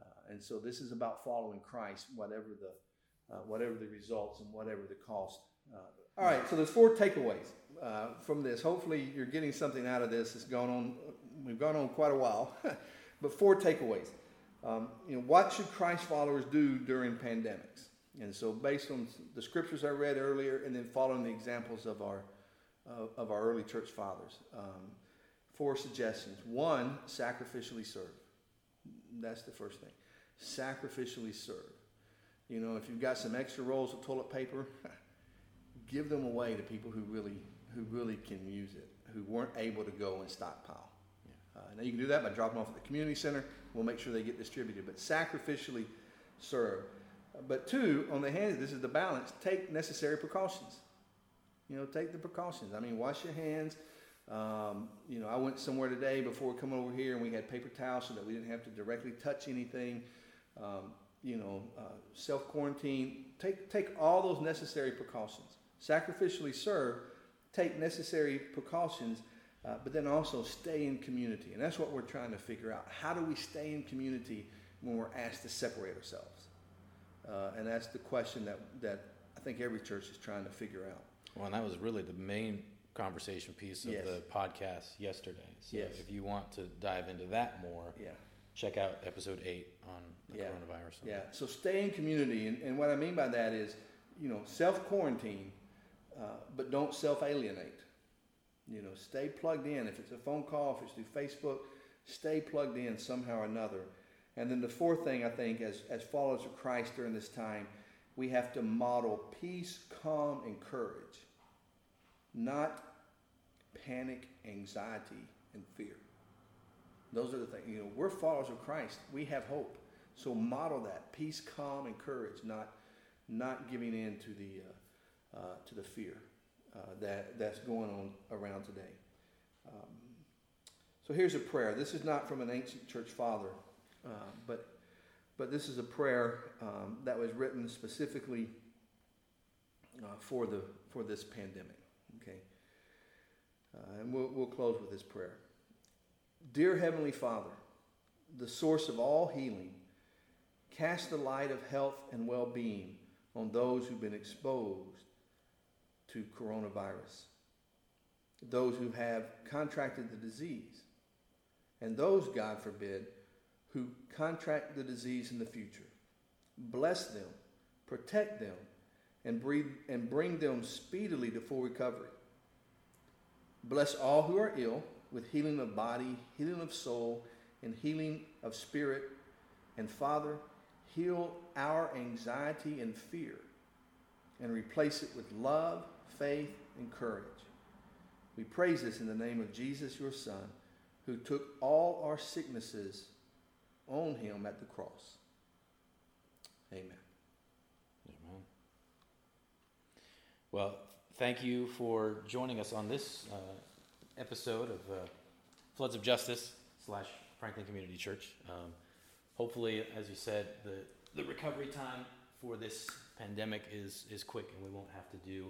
Uh, and so this is about following Christ, whatever the, uh, whatever the results and whatever the cost. Uh, all right, so there's four takeaways uh, from this. Hopefully, you're getting something out of this. It's gone on. We've gone on quite a while, but four takeaways. Um, you know, what should Christ followers do during pandemics? And so, based on the scriptures I read earlier, and then following the examples of our uh, of our early church fathers, um, four suggestions. One, sacrificially serve. That's the first thing. Sacrificially serve. You know, if you've got some extra rolls of toilet paper, give them away to people who really who really can use it, who weren't able to go and stockpile. Yeah. Uh, now you can do that by dropping off at the community center. We'll make sure they get distributed, but sacrificially serve. But two, on the hand, this is the balance. Take necessary precautions. You know, take the precautions. I mean, wash your hands. Um, you know, I went somewhere today before coming over here, and we had paper towels so that we didn't have to directly touch anything. Um, you know, uh, self quarantine. Take take all those necessary precautions. Sacrificially serve take necessary precautions, uh, but then also stay in community. And that's what we're trying to figure out. How do we stay in community when we're asked to separate ourselves? Uh, and that's the question that, that I think every church is trying to figure out. Well, and that was really the main conversation piece of yes. the podcast yesterday. So yes. if you want to dive into that more, yeah. check out episode eight on the yeah. coronavirus. Yeah. So stay in community. And, and what I mean by that is, you know, self quarantine uh, but don't self alienate. You know, stay plugged in. If it's a phone call, if it's through Facebook, stay plugged in somehow or another. And then the fourth thing I think, as, as followers of Christ during this time, we have to model peace, calm, and courage, not panic, anxiety, and fear. Those are the things. You know, we're followers of Christ. We have hope. So model that peace, calm, and courage, not not giving in to the uh, uh, to the fear uh, that that's going on around today. Um, so here's a prayer. This is not from an ancient church father, uh, but but this is a prayer um, that was written specifically uh, for the for this pandemic. Okay, uh, and we'll we'll close with this prayer. Dear Heavenly Father, the source of all healing, cast the light of health and well-being on those who've been exposed to coronavirus, those who have contracted the disease, and those, God forbid, who contract the disease in the future. Bless them, protect them, and, breathe, and bring them speedily to full recovery. Bless all who are ill with healing of body, healing of soul, and healing of spirit. And Father, heal our anxiety and fear and replace it with love, faith, and courage. We praise this in the name of Jesus, your Son, who took all our sicknesses on him at the cross. Amen. Amen. Well, thank you for joining us on this uh, episode of uh, Floods of Justice slash Franklin Community Church. Um, hopefully, as you said, the, the recovery time for this pandemic is, is quick and we won't have to do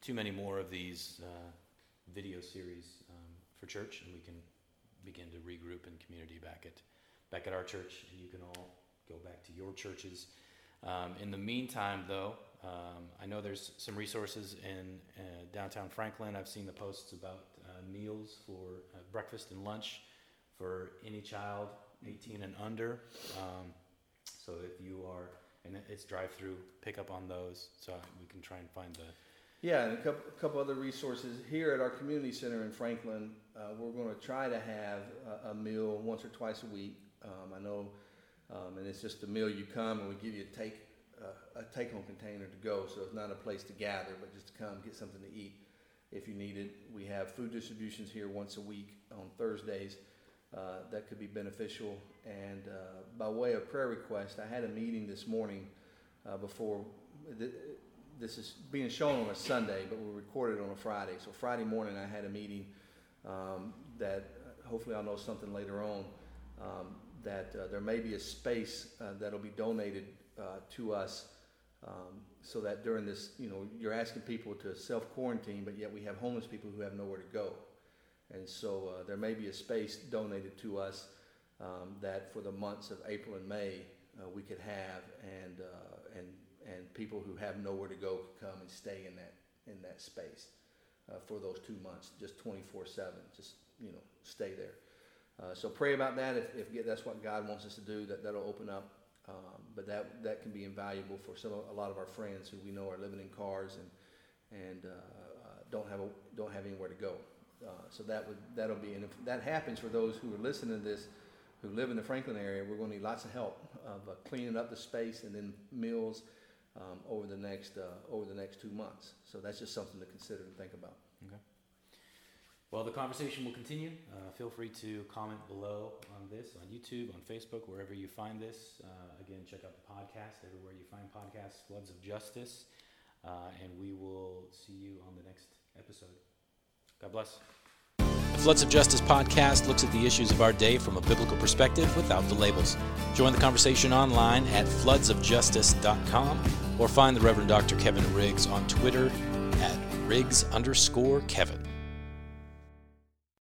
too many more of these uh, video series um, for church and we can begin to regroup in community back at, back at our church and you can all go back to your churches. Um, in the meantime, though, um, I know there's some resources in uh, downtown Franklin. I've seen the posts about uh, meals for uh, breakfast and lunch for any child 18 and under. Um, so if you are, and it's drive-through pickup on those, so we can try and find the. Yeah, and a couple, a couple other resources here at our community center in Franklin. Uh, we're going to try to have a, a, meal once or twice a week. Um, I know, um, and it's just a meal you come and we give you a take uh, a take-home container to go, so it's not a place to gather, but just to come get something to eat if you need it. We have food distributions here once a week on Thursdays. Uh, that could be beneficial. And uh, by way of prayer request, I had a meeting this morning uh, before. This is being shown on a Sunday, but we recorded on a Friday. So Friday morning, I had a meeting um, that uh, hopefully I'll know something later on. Um, that uh, there may be a space uh, that'll be donated to us um, so that during this, you know, you're asking people to self quarantine, but yet we have homeless people who have nowhere to go. And so uh, there may be a space donated to us um, that for the months of April and May uh, we could have, and uh, and people who have nowhere to go could come and stay in that in that space uh, for those two months, just 24/7, just you know, stay there. Uh, so pray about that. If, if that's what God wants us to do, that that'll open up. Um, but that that can be invaluable for some a lot of our friends who we know are living in cars and and uh, don't have a, don't have anywhere to go. Uh, so that would that'll be, and if that happens for those who are listening to this, who live in the Franklin area, we're going to need lots of help of uh, cleaning up the space and then meals um, over the next uh, over the next two months. So that's just something to consider and think about. Okay. Well, the conversation will continue. Uh, feel free to comment below on this on YouTube, on Facebook, wherever you find this. Uh, again, check out the podcast everywhere you find podcasts, Floods of Justice, and we will see you on the next episode. God bless. Floods of Justice podcast looks at the issues of our day from a biblical perspective without the labels. Join the conversation online at floodsofjustice.com or find the Reverend Dr. Kevin Riggs on Twitter at Riggs underscore Kevin.